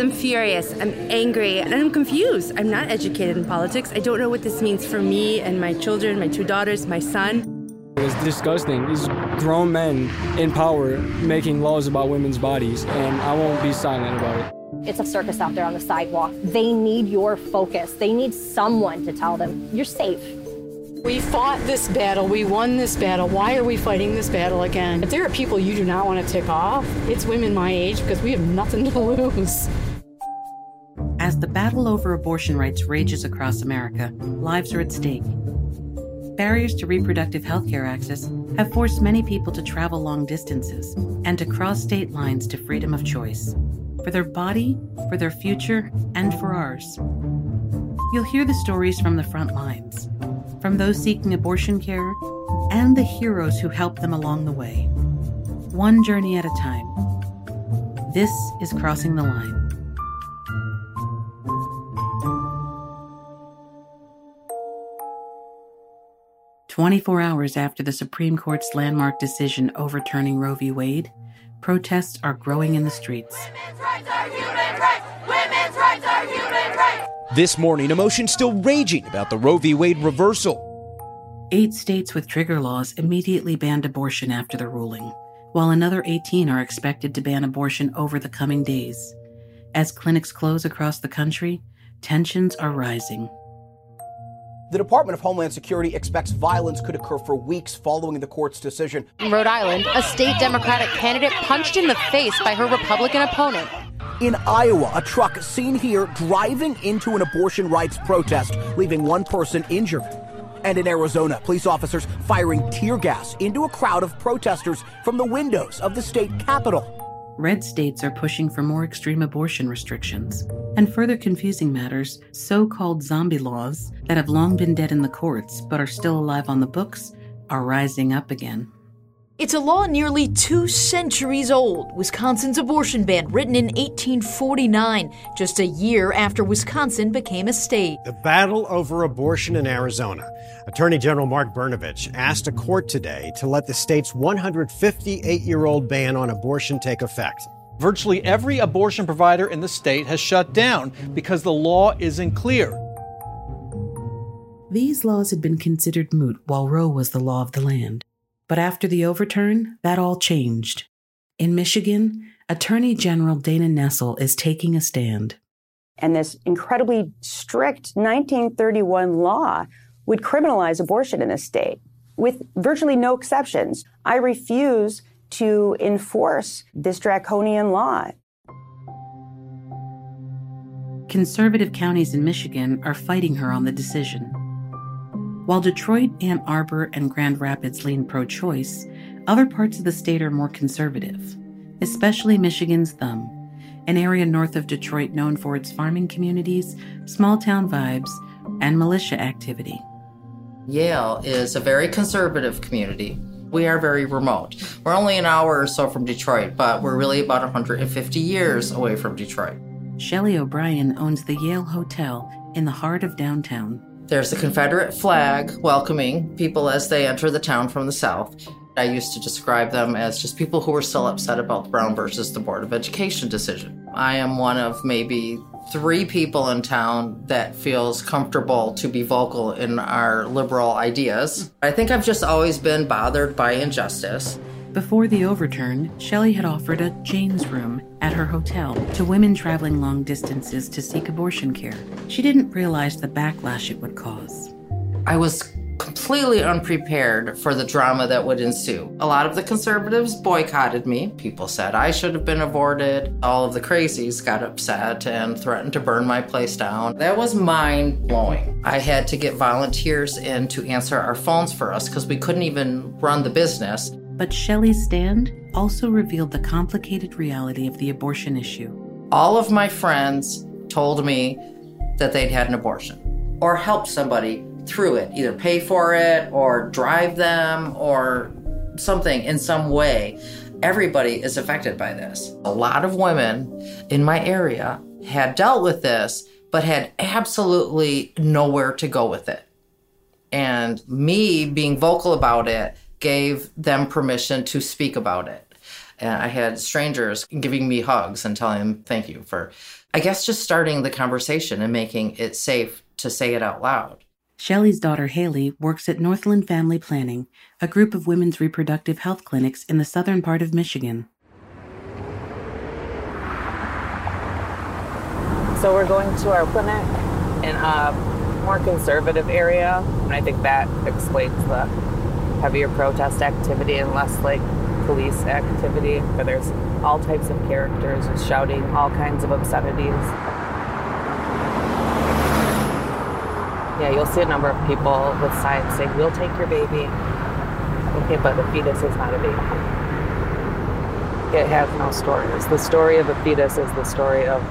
I'm furious, I'm angry, and I'm confused. I'm not educated in politics. I don't know what this means for me and my children, my two daughters, my son. It's disgusting. These grown men in power making laws about women's bodies, and I won't be silent about it. It's a circus out there on the sidewalk. They need your focus. They need someone to tell them you're safe. We fought this battle. We won this battle. Why are we fighting this battle again? If there are people you do not want to tick off, it's women my age because we have nothing to lose. As the battle over abortion rights rages across America, lives are at stake barriers to reproductive health care access have forced many people to travel long distances and to cross state lines to freedom of choice for their body, for their future, and for ours. You'll hear the stories from the front lines, from those seeking abortion care, and the heroes who help them along the way. One journey at a time. This is Crossing the Line. 24 hours after the Supreme Court's landmark decision overturning Roe v. Wade, protests are growing in the streets. This morning, emotion still raging about the Roe v. Wade reversal. Eight states with trigger laws immediately banned abortion after the ruling, while another 18 are expected to ban abortion over the coming days. As clinics close across the country, tensions are rising. The Department of Homeland Security expects violence could occur for weeks following the court's decision. In Rhode Island, a state Democratic candidate punched in the face by her Republican opponent. In Iowa, a truck seen here driving into an abortion rights protest, leaving one person injured. And in Arizona, police officers firing tear gas into a crowd of protesters from the windows of the state capitol red states are pushing for more extreme abortion restrictions. And further confusing matters, so called zombie laws that have long been dead in the courts but are still alive on the books are rising up again. It's a law nearly two centuries old, Wisconsin's abortion ban, written in 1849, just a year after Wisconsin became a state. The battle over abortion in Arizona. Attorney General Mark Brnovich asked a court today to let the state's 158 year old ban on abortion take effect. Virtually every abortion provider in the state has shut down because the law isn't clear. These laws had been considered moot while Roe was the law of the land. But after the overturn, that all changed. In Michigan, Attorney General Dana Nessel is taking a stand. And this incredibly strict 1931 law would criminalize abortion in the state with virtually no exceptions. I refuse to enforce this draconian law. Conservative counties in Michigan are fighting her on the decision. While Detroit, Ann Arbor, and Grand Rapids lean pro choice, other parts of the state are more conservative, especially Michigan's Thumb, an area north of Detroit known for its farming communities, small town vibes, and militia activity. Yale is a very conservative community. We are very remote. We're only an hour or so from Detroit, but we're really about 150 years away from Detroit. Shelley O'Brien owns the Yale Hotel in the heart of downtown. There's a Confederate flag welcoming people as they enter the town from the south. I used to describe them as just people who were still upset about the Brown versus the Board of Education decision. I am one of maybe three people in town that feels comfortable to be vocal in our liberal ideas. I think I've just always been bothered by injustice. Before the overturn, Shelley had offered a Jane's room at her hotel to women traveling long distances to seek abortion care. She didn't realize the backlash it would cause. I was completely unprepared for the drama that would ensue. A lot of the conservatives boycotted me. People said I should have been aborted. All of the crazies got upset and threatened to burn my place down. That was mind blowing. I had to get volunteers in to answer our phones for us because we couldn't even run the business. But Shelley's stand also revealed the complicated reality of the abortion issue. All of my friends told me that they'd had an abortion or helped somebody through it, either pay for it or drive them or something in some way. Everybody is affected by this. A lot of women in my area had dealt with this, but had absolutely nowhere to go with it. And me being vocal about it gave them permission to speak about it. And I had strangers giving me hugs and telling them thank you for, I guess, just starting the conversation and making it safe to say it out loud. Shelley's daughter Hailey works at Northland Family Planning, a group of women's reproductive health clinics in the southern part of Michigan. So we're going to our clinic in a more conservative area, and I think that explains the heavier protest activity and less like police activity, where there's all types of characters shouting all kinds of obscenities. Yeah, you'll see a number of people with signs saying, We'll take your baby. Okay, but the fetus is not a baby. It has no stories. The story of a fetus is the story of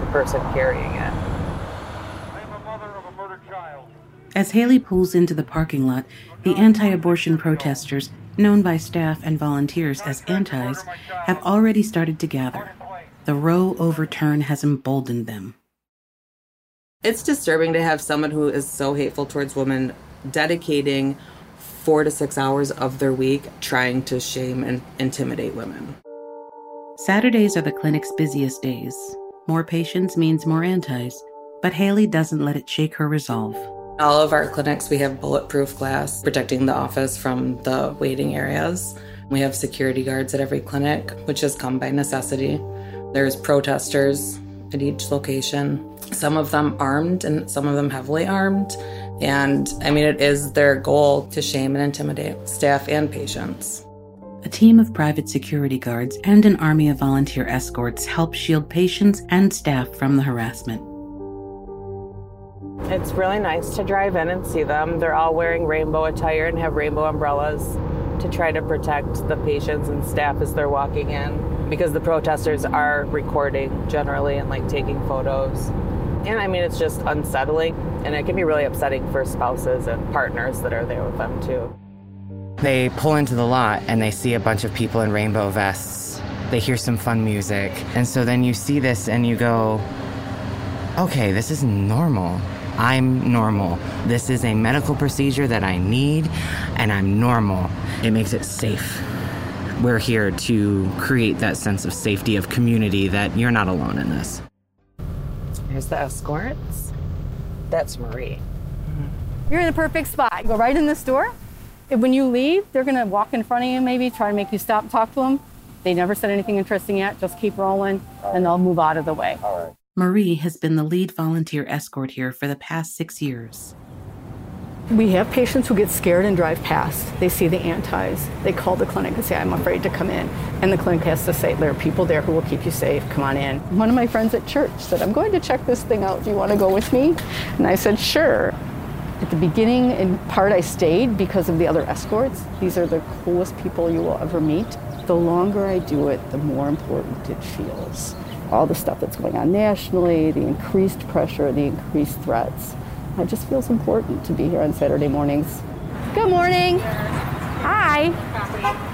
the person carrying it. I am a mother of a murdered child. As Hailey pulls into the parking lot, the anti abortion protesters, known by staff and volunteers as antis, have already started to gather. The Roe overturn has emboldened them. It's disturbing to have someone who is so hateful towards women dedicating four to six hours of their week trying to shame and intimidate women. Saturdays are the clinic's busiest days. More patients means more antis, but Hailey doesn't let it shake her resolve. All of our clinics, we have bulletproof glass protecting the office from the waiting areas. We have security guards at every clinic, which has come by necessity. There's protesters at each location, some of them armed and some of them heavily armed. And I mean, it is their goal to shame and intimidate staff and patients. A team of private security guards and an army of volunteer escorts help shield patients and staff from the harassment. It's really nice to drive in and see them. They're all wearing rainbow attire and have rainbow umbrellas to try to protect the patients and staff as they're walking in because the protesters are recording generally and like taking photos. And I mean, it's just unsettling and it can be really upsetting for spouses and partners that are there with them too. They pull into the lot and they see a bunch of people in rainbow vests. They hear some fun music. And so then you see this and you go, okay, this is normal. I'm normal. This is a medical procedure that I need, and I'm normal. It makes it safe. We're here to create that sense of safety, of community, that you're not alone in this. Here's the escorts. That's Marie. Mm-hmm. You're in the perfect spot. Go right in this door. When you leave, they're going to walk in front of you, maybe try to make you stop, talk to them. They never said anything interesting yet. Just keep rolling, and they'll move out of the way. All right. Marie has been the lead volunteer escort here for the past six years. We have patients who get scared and drive past. They see the antis. They call the clinic and say, I'm afraid to come in. And the clinic has to say, there are people there who will keep you safe. Come on in. One of my friends at church said, I'm going to check this thing out. Do you want to go with me? And I said, sure. At the beginning, in part, I stayed because of the other escorts. These are the coolest people you will ever meet. The longer I do it, the more important it feels all the stuff that's going on nationally, the increased pressure, the increased threats. It just feels important to be here on Saturday mornings. Good morning. Hi.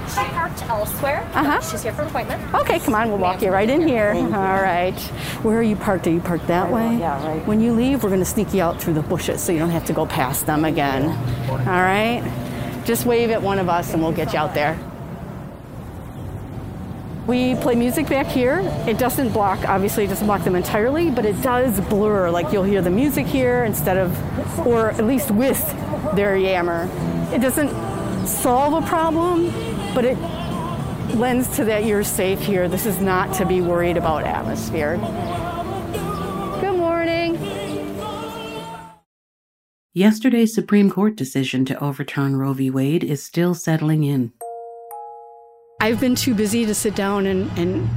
She parked elsewhere. Uh huh. She's here for an appointment. Okay, come on, we'll walk you right in here. All right. Where are you parked? Are you parked that way? Yeah, right. When you leave, we're going to sneak you out through the bushes so you don't have to go past them again. All right? Just wave at one of us and we'll get you out there. We play music back here. It doesn't block, obviously, it doesn't block them entirely, but it does blur. Like you'll hear the music here instead of, or at least with their yammer. It doesn't solve a problem, but it lends to that you're safe here. This is not to be worried about atmosphere. Good morning. Yesterday's Supreme Court decision to overturn Roe v. Wade is still settling in. I've been too busy to sit down and, and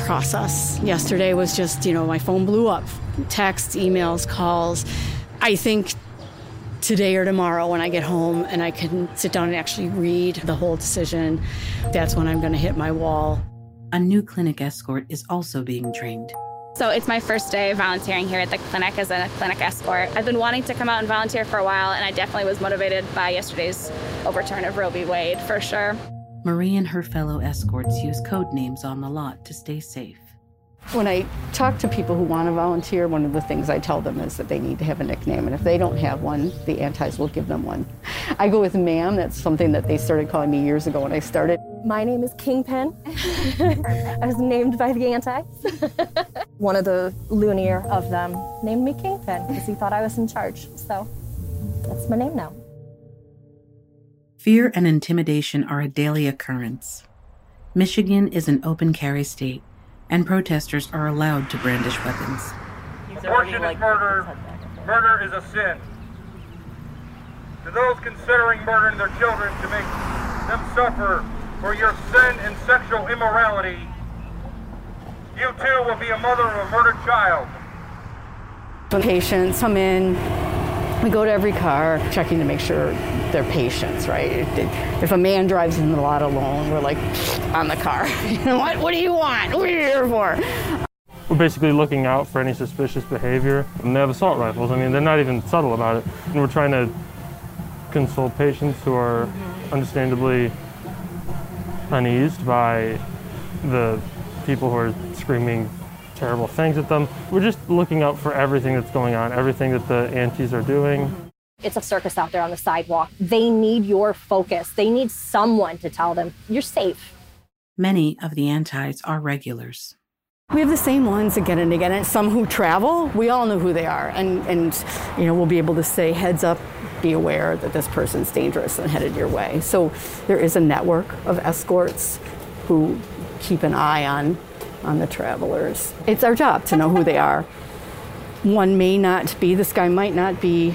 process. Yesterday was just, you know, my phone blew up texts, emails, calls. I think today or tomorrow when I get home and I can sit down and actually read the whole decision, that's when I'm going to hit my wall. A new clinic escort is also being trained. So it's my first day volunteering here at the clinic as a clinic escort. I've been wanting to come out and volunteer for a while, and I definitely was motivated by yesterday's overturn of Roe v. Wade for sure. Marie and her fellow escorts use code names on the lot to stay safe. When I talk to people who want to volunteer, one of the things I tell them is that they need to have a nickname. And if they don't have one, the antis will give them one. I go with ma'am. That's something that they started calling me years ago when I started. My name is Kingpin. I was named by the antis. One of the loonier of them named me Kingpin because he thought I was in charge. So that's my name now. Fear and intimidation are a daily occurrence. Michigan is an open carry state, and protesters are allowed to brandish weapons. Abortion is murder. Murder is a sin. To those considering murdering their children to make them suffer for your sin and sexual immorality, you too will be a mother of a murdered child. When patients come in, we go to every car checking to make sure they're patients, right? If a man drives in the lot alone, we're like on the car. you know what? What do you want? What are you here for? We're basically looking out for any suspicious behavior. And they have assault rifles. I mean, they're not even subtle about it. And we're trying to console patients who are mm-hmm. understandably uneased by the people who are screaming terrible things at them. We're just looking out for everything that's going on, everything that the antis are doing. Mm-hmm. It's a circus out there on the sidewalk. They need your focus. They need someone to tell them you're safe. Many of the antis are regulars. We have the same ones again and again, and some who travel, we all know who they are, and, and you know we'll be able to say, heads up, be aware that this person's dangerous and headed your way. So there is a network of escorts who keep an eye on on the travelers. It's our job to know who they are. One may not be, this guy might not be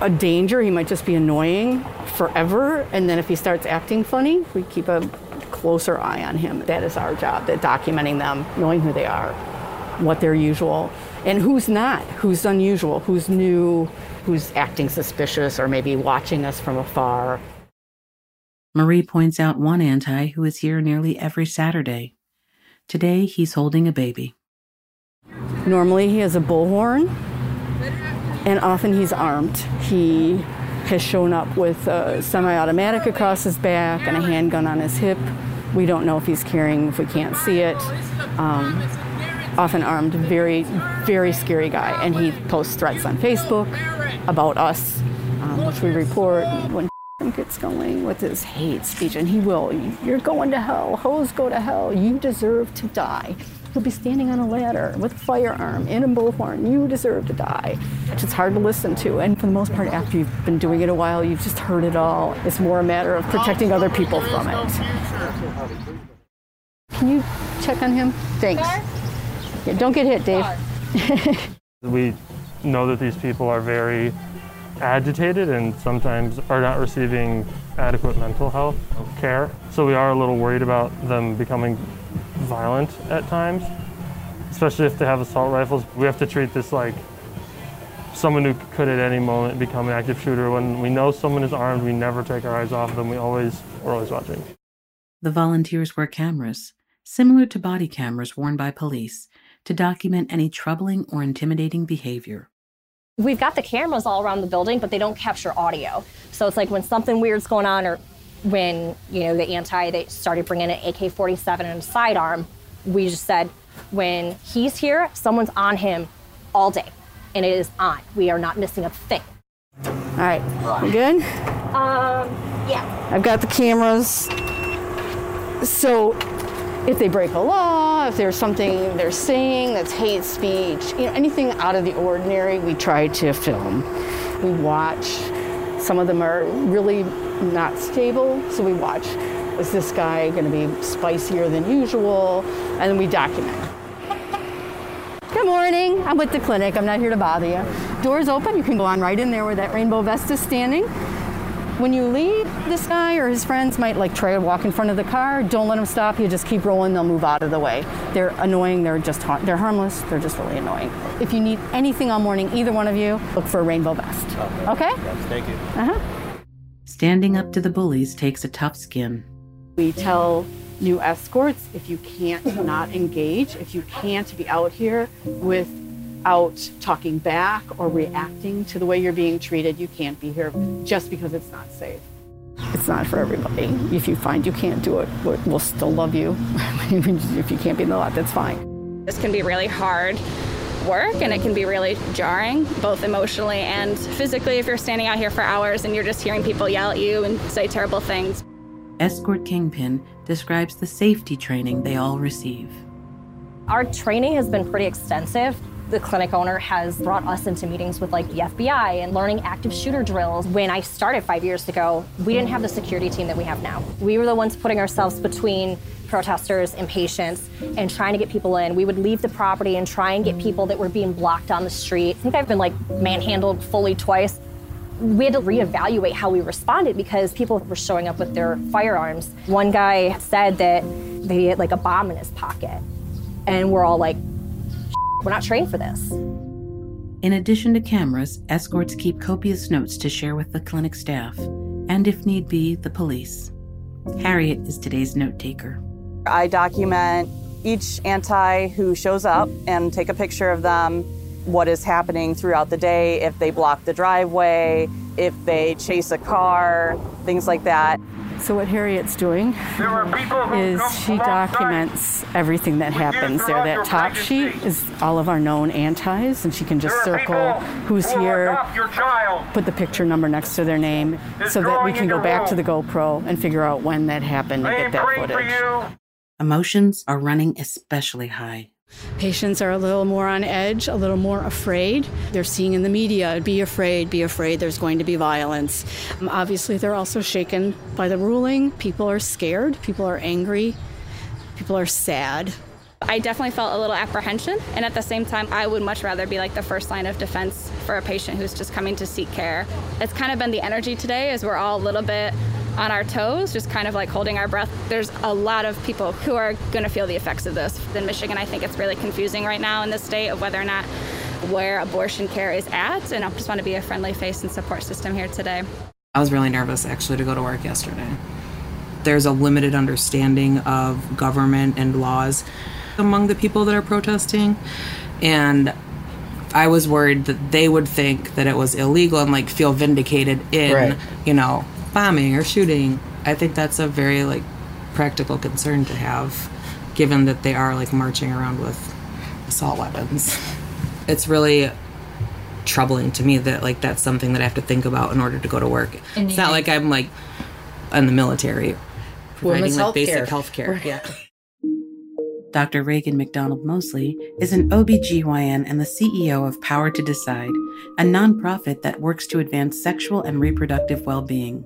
a danger, he might just be annoying forever, and then if he starts acting funny, we keep a closer eye on him. That is our job, that documenting them, knowing who they are, what their usual, and who's not, who's unusual, who's new, who's acting suspicious or maybe watching us from afar. Marie points out one anti who is here nearly every Saturday. Today, he's holding a baby. Normally, he has a bullhorn, and often he's armed. He has shown up with a semi automatic across his back and a handgun on his hip. We don't know if he's carrying, if we can't see it. Um, often armed, very, very scary guy. And he posts threats on Facebook about us, um, which we report when gets going with his hate speech. And he will. You're going to hell. Hoes go to hell. You deserve to die. He'll be standing on a ladder with a firearm in a bullhorn. You deserve to die. It's just hard to listen to. And for the most part, after you've been doing it a while, you've just heard it all. It's more a matter of protecting other people from it. Can you check on him? Thanks. Yeah, don't get hit, Dave. we know that these people are very agitated and sometimes are not receiving adequate mental health care. So we are a little worried about them becoming violent at times, especially if they have assault rifles. We have to treat this like someone who could at any moment become an active shooter. When we know someone is armed, we never take our eyes off them. We always, we're always watching. The volunteers wear cameras, similar to body cameras worn by police, to document any troubling or intimidating behavior. We've got the cameras all around the building, but they don't capture audio. So it's like when something weird's going on or when, you know, the anti, they started bringing an AK-47 and a sidearm, we just said, when he's here, someone's on him all day. And it is on. We are not missing a thing. All right, we good? Um, yeah. I've got the cameras. So if they break a law, if there's something they're saying that's hate speech, you know, anything out of the ordinary, we try to film. We watch. Some of them are really not stable, so we watch. Is this guy going to be spicier than usual? And then we document. Good morning. I'm with the clinic. I'm not here to bother you. Doors open. You can go on right in there where that rainbow vest is standing. When you leave, this guy or his friends might like try to walk in front of the car. Don't let them stop you. Just keep rolling. They'll move out of the way. They're annoying. They're just har- they're harmless. They're just really annoying. If you need anything all morning, either one of you, look for a rainbow vest. Okay? Yes. Thank you. Uh-huh. Standing up to the bullies takes a tough skin. We tell new escorts if you can't not engage, if you can't be out here without talking back or reacting to the way you're being treated, you can't be here just because it's not safe. It's not for everybody. If you find you can't do it, we'll we'll still love you. if you can't be in the lot, that's fine. This can be really hard work and it can be really jarring, both emotionally and physically, if you're standing out here for hours and you're just hearing people yell at you and say terrible things. Escort Kingpin describes the safety training they all receive. Our training has been pretty extensive. The clinic owner has brought us into meetings with like the FBI and learning active shooter drills. When I started five years ago, we didn't have the security team that we have now. We were the ones putting ourselves between protesters and patients and trying to get people in. We would leave the property and try and get people that were being blocked on the street. I think I've been like manhandled fully twice. We had to reevaluate how we responded because people were showing up with their firearms. One guy said that they had like a bomb in his pocket. And we're all like, we're not trained for this. In addition to cameras, escorts keep copious notes to share with the clinic staff, and if need be, the police. Harriet is today's note taker. I document each anti who shows up and take a picture of them, what is happening throughout the day, if they block the driveway, if they chase a car, things like that. So what Harriet's doing is she documents everything that happens there. That top sheet is all of our known antis, and she can just circle who's here, put the picture number next to their name, so that we can go back to the GoPro and figure out when that happened and get that footage. Emotions are running especially high. Patients are a little more on edge, a little more afraid. They're seeing in the media, be afraid, be afraid, there's going to be violence. Um, obviously, they're also shaken by the ruling. People are scared, people are angry, people are sad. I definitely felt a little apprehension, and at the same time, I would much rather be like the first line of defense for a patient who's just coming to seek care. It's kind of been the energy today, as we're all a little bit on our toes, just kind of like holding our breath. There's a lot of people who are going to feel the effects of this. In Michigan, I think it's really confusing right now in the state of whether or not where abortion care is at, and I just want to be a friendly face and support system here today. I was really nervous actually to go to work yesterday. There's a limited understanding of government and laws among the people that are protesting, and I was worried that they would think that it was illegal and like feel vindicated in, Right. you know, bombing or shooting. I think that's a very like practical concern to have given that they are like marching around with assault weapons. It's really troubling to me that like that's something that I have to think about in order to go to work. And it's not like I'm like in the military providing Women's like basic healthcare. health care. Yeah. Dr. Raegan McDonald Mosley is an OBGYN and the CEO of Power to Decide, a nonprofit that works to advance sexual and reproductive well being.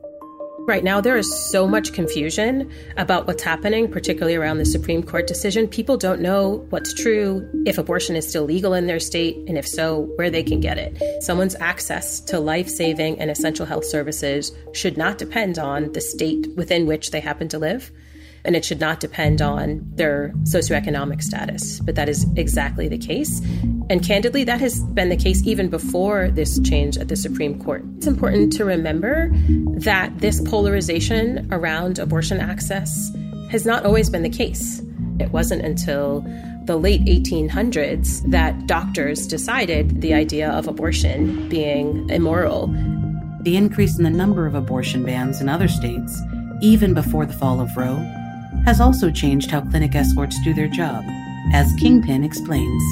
Right now, there is so much confusion about what's happening, particularly around the Supreme Court decision. People don't know what's true, if abortion is still legal in their state, and if so, where they can get it. Someone's access to life saving and essential health services should not depend on the state within which they happen to live. And it should not depend on their socioeconomic status. But that is exactly the case. And candidly, that has been the case even before this change at the Supreme Court. It's important to remember that this polarization around abortion access has not always been the case. It wasn't until the late 1800s that doctors decided the idea of abortion being immoral. The increase in the number of abortion bans in other states, even before the fall of Roe, has also changed how clinic escorts do their job, as Kingpin explains.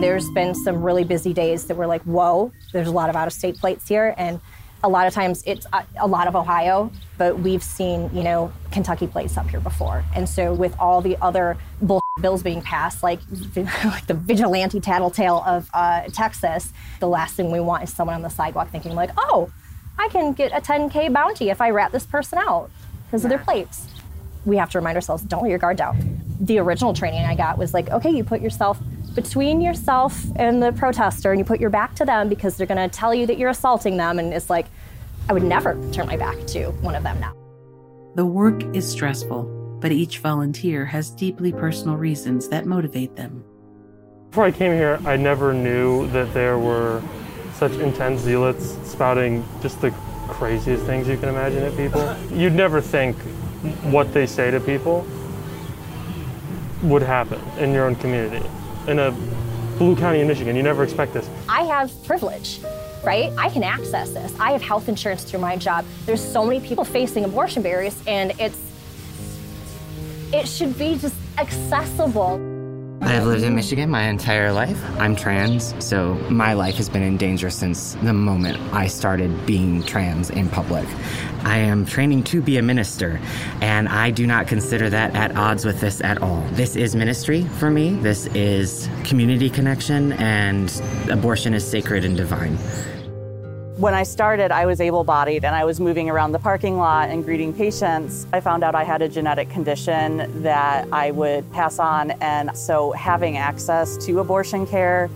There's been some really busy days that we're like, whoa, there's a lot of out of state plates here. And a lot of times it's a, a lot of Ohio, but we've seen, you know, Kentucky plates up here before. And so with all the other bull bills being passed, like, like the vigilante tattletale of uh, Texas, the last thing we want is someone on the sidewalk thinking, like, oh, I can get a 10K bounty if I rat this person out because of their plates. We have to remind ourselves, don't let your guard down. The original training I got was like, okay, you put yourself between yourself and the protester and you put your back to them because they're going to tell you that you're assaulting them. And it's like, I would never turn my back to one of them now. The work is stressful, but each volunteer has deeply personal reasons that motivate them. Before I came here, I never knew that there were such intense zealots spouting just the craziest things you can imagine at people. You'd never think what they say to people would happen in your own community. In a blue county in Michigan, you never expect this. I have privilege, right? I can access this. I have health insurance through my job. There's so many people facing abortion barriers, and it's it should be just accessible. I have lived in Michigan my entire life. I'm trans, so my life has been in danger since the moment I started being trans in public. I am training to be a minister, and I do not consider that at odds with this at all. This is ministry for me, this is community connection, and abortion is sacred and divine. When I started, I was able bodied and I was moving around the parking lot and greeting patients. I found out I had a genetic condition that I would pass on, and so having access to abortion care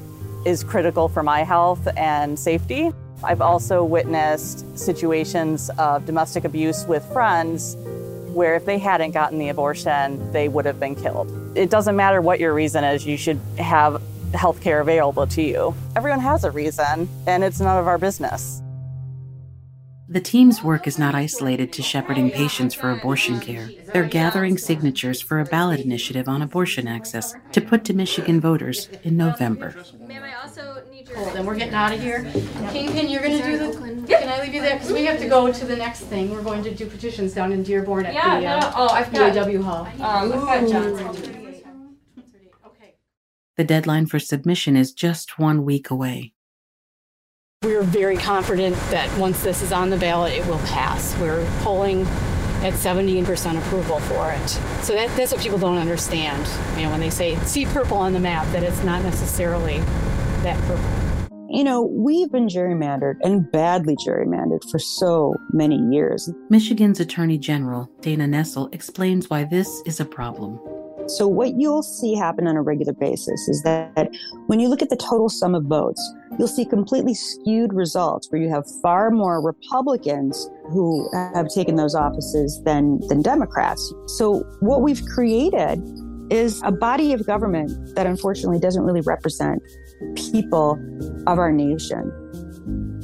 is critical for my health and safety. I've also witnessed situations of domestic abuse with friends where if they hadn't gotten the abortion, they would have been killed. It doesn't matter what your reason is, you should have health care available to you. Everyone has a reason, and it's none of our business. The team's work is not isolated to shepherding patients for abortion care. They're gathering signatures for a ballot initiative on abortion access to put to Michigan voters in November. I also need to Hold, and we're getting out of here. Kingpin, you're gonna do the, can I leave you there? Because we have to go to the next thing. We're going to do petitions down in Dearborn at Yeah, the, no, no. uh, Oh, I've got- UAW Hall. Um, I've got John's. The deadline for submission is just one week away. We're very confident that once this is on the ballot, it will pass. We're polling at 17% approval for it. So that, that's what people don't understand. You know, when they say see purple on the map, that it's not necessarily that purple. You know, we've been gerrymandered and badly gerrymandered for so many years. Michigan's Attorney General, Dana Nessel, explains why this is a problem. So, what you'll see happen on a regular basis is that when you look at the total sum of votes, you'll see completely skewed results where you have far more Republicans who have taken those offices than, than Democrats. So, what we've created is a body of government that unfortunately doesn't really represent people of our nation.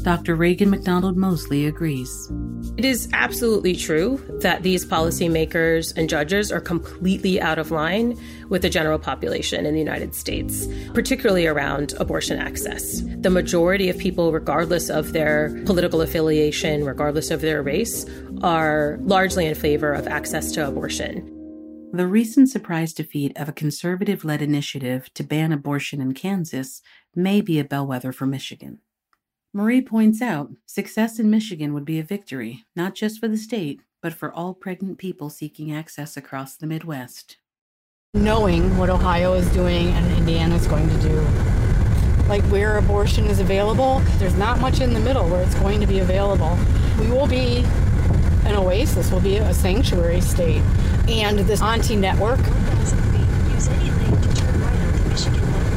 Dr. Raegan McDonald Mosley agrees. It is absolutely true that these policymakers and judges are completely out of line with the general population in the United States, particularly around abortion access. The majority of people, regardless of their political affiliation, regardless of their race, are largely in favor of access to abortion. The recent surprise defeat of a conservative led initiative to ban abortion in Kansas may be a bellwether for Michigan. Marie points out success in Michigan would be a victory, not just for the state, but for all pregnant people seeking access across the Midwest. Knowing what Ohio is doing and Indiana is going to do, like where abortion is available, there's not much in the middle where it's going to be available. We will be an oasis, we'll be a sanctuary state. And this Auntie network,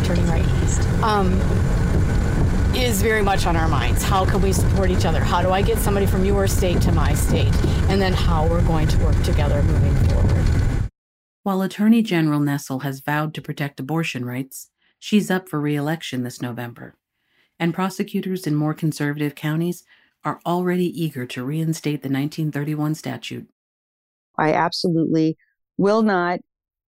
turning right, um, is very much on our minds. How can we support each other? How do I get somebody from your state to my state? And then how we're going to work together moving forward. While Attorney General Nessel has vowed to protect abortion rights, she's up for re election this November. And prosecutors in more conservative counties are already eager to reinstate the 1931 statute. I absolutely will not,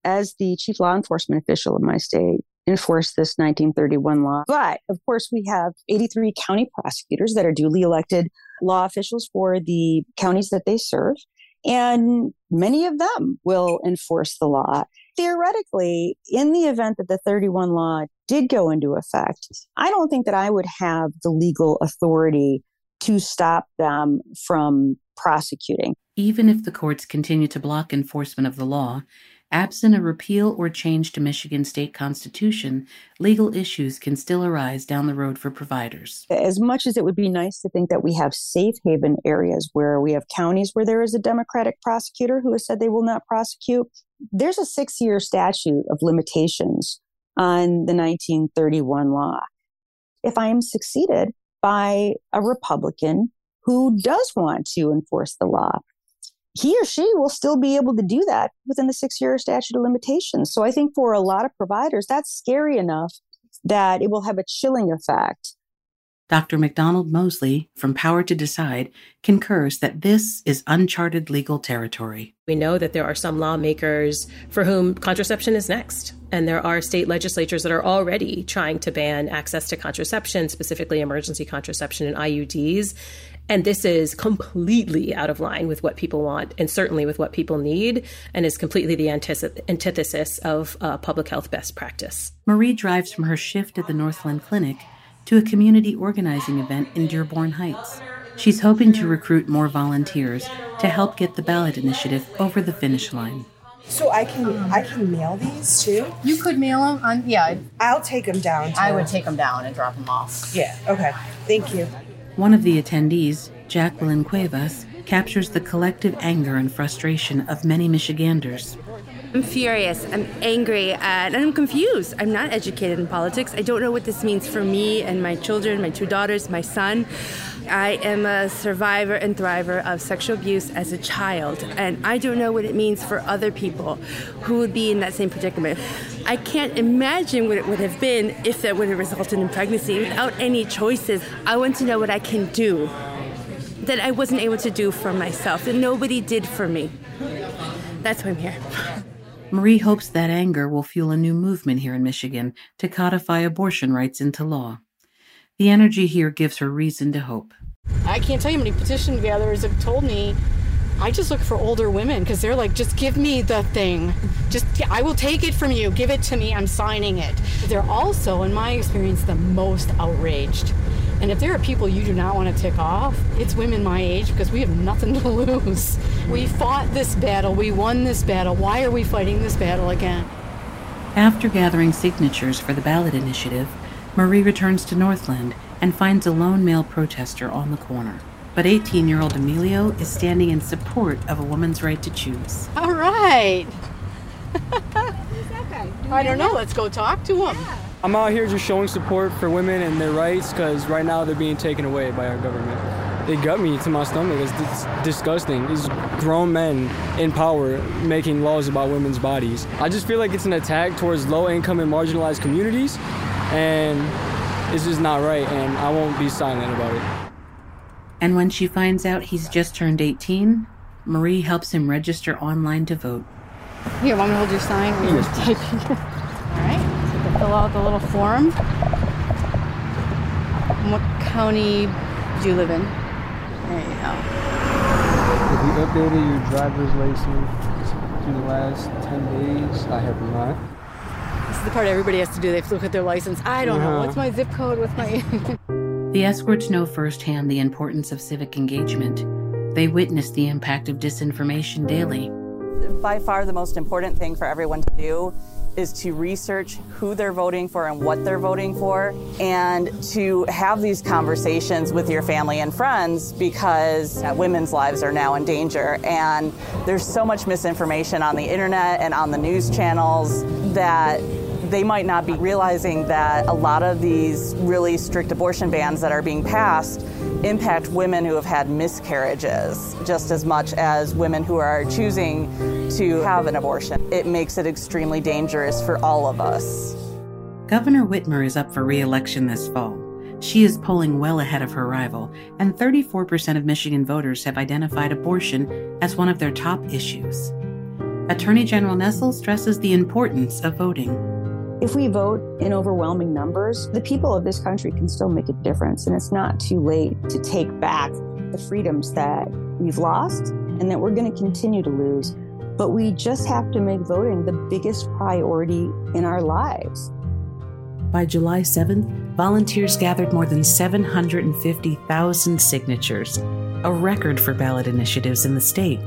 as the chief law enforcement official of my state, enforce this 1931 law. But of course, we have 83 county prosecutors that are duly elected law officials for the counties that they serve. And many of them will enforce the law. Theoretically, in the event that the 31 law did go into effect, I don't think that I would have the legal authority to stop them from prosecuting. Even if the courts continue to block enforcement of the law, absent a repeal or change to Michigan state constitution, legal issues can still arise down the road for providers. As much as it would be nice to think that we have safe haven areas where we have counties where there is a Democratic prosecutor who has said they will not prosecute, there's a six year statute of limitations on the 1931 law. If I am succeeded by a Republican who does want to enforce the law, he or she will still be able to do that within the six year statute of limitations. So I think for a lot of providers, that's scary enough that it will have a chilling effect. Dr. McDonald Mosley from Power to Decide concurs that this is uncharted legal territory. We know that there are some lawmakers for whom contraception is next. And there are state legislatures that are already trying to ban access to contraception, specifically emergency contraception and IUDs. And this is completely out of line with what people want and certainly with what people need, and is completely the antithesis of uh, public health best practice. Marie drives from her shift at the Northland Clinic to a community organizing event in Dearborn Heights. She's hoping to recruit more volunteers to help get the ballot initiative over the finish line. So I can I can mail these too. You could mail them on yeah. I'll take them down. I would take them down and drop them off. Yeah. Okay. Thank you. One of the attendees, Jacqueline Cuevas, captures the collective anger and frustration of many Michiganders. I'm furious, I'm angry, uh, and I'm confused. I'm not educated in politics. I don't know what this means for me and my children, my two daughters, my son. I am a survivor and thriver of sexual abuse as a child, and I don't know what it means for other people who would be in that same predicament. I can't imagine what it would have been if that would have resulted in pregnancy without any choices. I want to know what I can do that I wasn't able to do for myself, that nobody did for me. That's why I'm here. Marie hopes that anger will fuel a new movement here in Michigan to codify abortion rights into law. The energy here gives her reason to hope. I can't tell you how many petition gatherers have told me I just look for older women because they're like, just give me the thing. Just, I will take it from you. Give it to me. I'm signing it. They're also, in my experience, the most outraged. And if there are people you do not want to tick off, it's women my age because we have nothing to lose. We fought this battle, we won this battle. Why are we fighting this battle again? After gathering signatures for the ballot initiative, Marie returns to Northland and finds a lone male protester on the corner. But 18 year old Emilio is standing in support of a woman's right to choose. All right. I don't know. Let's go talk to him. I'm out here just showing support for women and their rights because right now they're being taken away by our government. They gut me to my stomach. It's, it's disgusting. These grown men in power making laws about women's bodies. I just feel like it's an attack towards low income and marginalized communities, and it's just not right, and I won't be silent about it. And when she finds out he's just turned 18, Marie helps him register online to vote. Here, want me to hold your sign? Yes, All right fill out the little form. what county do you live in? There you go. Have you updated your driver's license in the last 10 days? I have not. This is the part everybody has to do. They have to look at their license. I don't know. What's my zip code? What's my. the escorts know firsthand the importance of civic engagement. They witness the impact of disinformation daily. By far, the most important thing for everyone to do is to research who they're voting for and what they're voting for, and to have these conversations with your family and friends because uh, women's lives are now in danger. And there's so much misinformation on the internet and on the news channels that they might not be realizing that a lot of these really strict abortion bans that are being passed impact women who have had miscarriages just as much as women who are choosing to have an abortion. It makes it extremely dangerous for all of us. Governor Whitmer is up for re election this fall. She is polling well ahead of her rival, and 34% of Michigan voters have identified abortion as one of their top issues. Attorney General Nessel stresses the importance of voting. If we vote in overwhelming numbers, the people of this country can still make a difference, and it's not too late to take back the freedoms that we've lost and that we're going to continue to lose. But we just have to make voting the biggest priority in our lives. By July 7th, volunteers gathered more than 750,000 signatures, a record for ballot initiatives in the state,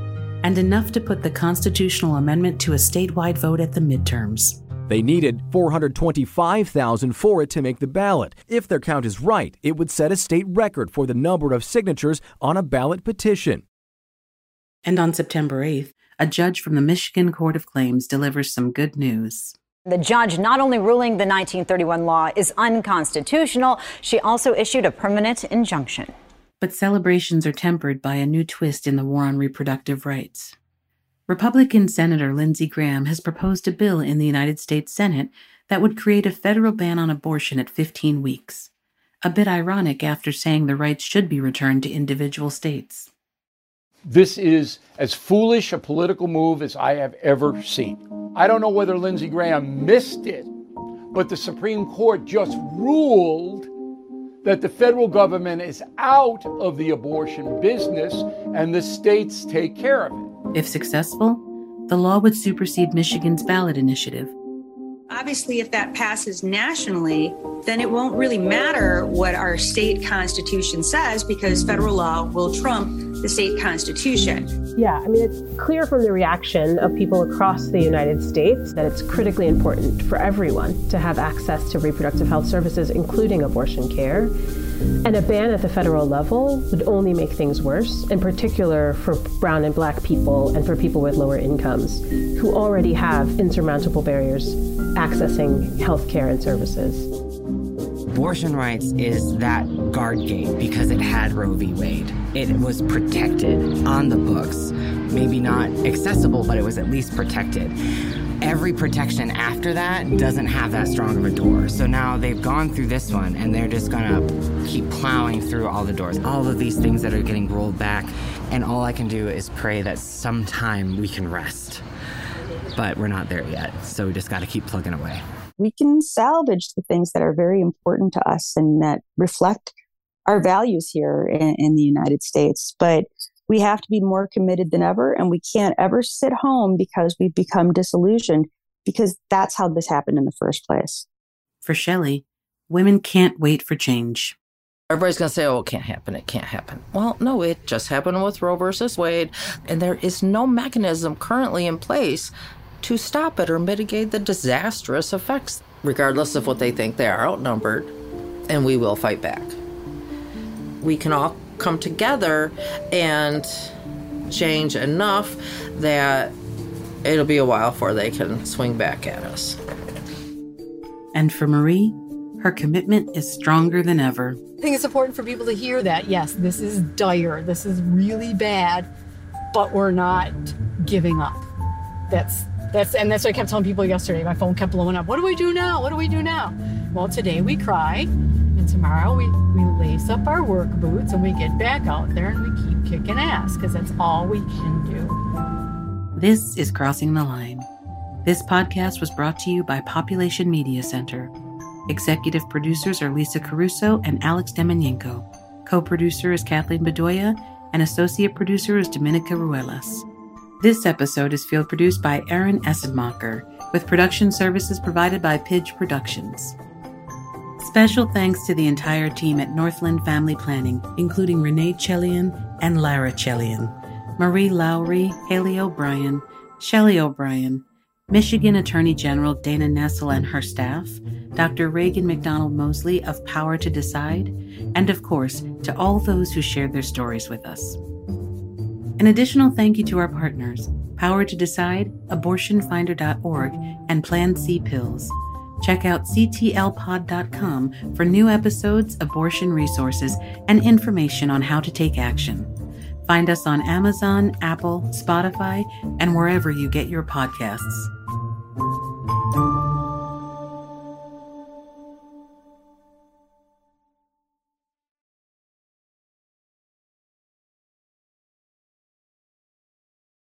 and enough to put the constitutional amendment to a statewide vote at the midterms. They needed 425,000 for it to make the ballot. If their count is right, it would set a state record for the number of signatures on a ballot petition. And on September 8th, a judge from the Michigan Court of Claims delivers some good news. The judge not only ruling the 1931 law is unconstitutional, she also issued a permanent injunction. But celebrations are tempered by a new twist in the war on reproductive rights. Republican Senator Lindsey Graham has proposed a bill in the United States Senate that would create a federal ban on abortion at 15 weeks. a bit ironic after saying the rights should be returned to individual states. This is as foolish a political move as I have ever seen. I don't know whether Lindsey Graham missed it, but the Supreme Court just ruled that the federal government is out of the abortion business and the states take care of it. If successful, the law would supersede Michigan's ballot initiative, Obviously, if that passes nationally, then it won't really matter what our state constitution says because federal law will trump the state constitution. Yeah, I mean, it's clear from the reaction of people across the United States that it's critically important for everyone to have access to reproductive health services, including abortion care. And a ban at the federal level would only make things worse, in particular for brown and black people and for people with lower incomes who already have insurmountable barriers accessing health care and services. Abortion rights is that guard gate because it had Roe v. Wade. It was protected on the books. Maybe not accessible, but it was at least protected every protection after that doesn't have that strong of a door. So now they've gone through this one and they're just gonna keep plowing through all the doors, all of these things that are getting rolled back. And all I can do is pray that sometime we can rest. But we're not there yet. So we just gotta keep plugging away. We can salvage the things that are very important to us and that reflect our values here in, in the United States. But we have to be more committed than ever and we can't ever sit home because we've become disillusioned because that's how this happened in the first place for shelley women can't wait for change Everybody's going to say, oh, it can't happen. It can't happen. Well, no, it just happened with Roe versus Wade. And there is no mechanism currently in place to stop it or mitigate the disastrous effects, regardless of what they think they are outnumbered. And we will fight back. We can all come together and change enough that it'll be a while before they can swing back at us. And for Marie, her commitment is stronger than ever. I think it's important for people to hear that. Yes, this is dire. This is really bad, but we're not giving up. That's that's and that's what I kept telling people yesterday. My phone kept blowing up. What do we do now? What do we do now? Well, today we cry tomorrow we, we lace up our work boots and we get back out there and we keep kicking ass because that's all we can do. This is Crossing the Line. This podcast was brought to you by Population Media Center. Executive producers are Lisa Caruso and Alex Demenyenko. Co producer is Kathleen Bedoya, and associate producer is Dominica Ruelas. This episode is field produced by Aaron Essenmacher, with production services provided by Pidge Productions. Special thanks to the entire team at Northland Family Planning, including Renee Chelian and Lara Chelian, Marie Lowry, Hailey O'Brien, Shelley O'Brien, Michigan Attorney General Dana Nessel and her staff, Dr. Raegan McDonald Mosley of Power to Decide, and of course, to all those who shared their stories with us. An additional thank you to our partners Power to Decide, abortionfinder.org, and Plan C Pills. Check out ctlpod.com for new episodes, abortion resources, and information on how to take action. Find us on Amazon, Apple, Spotify, and wherever you get your podcasts.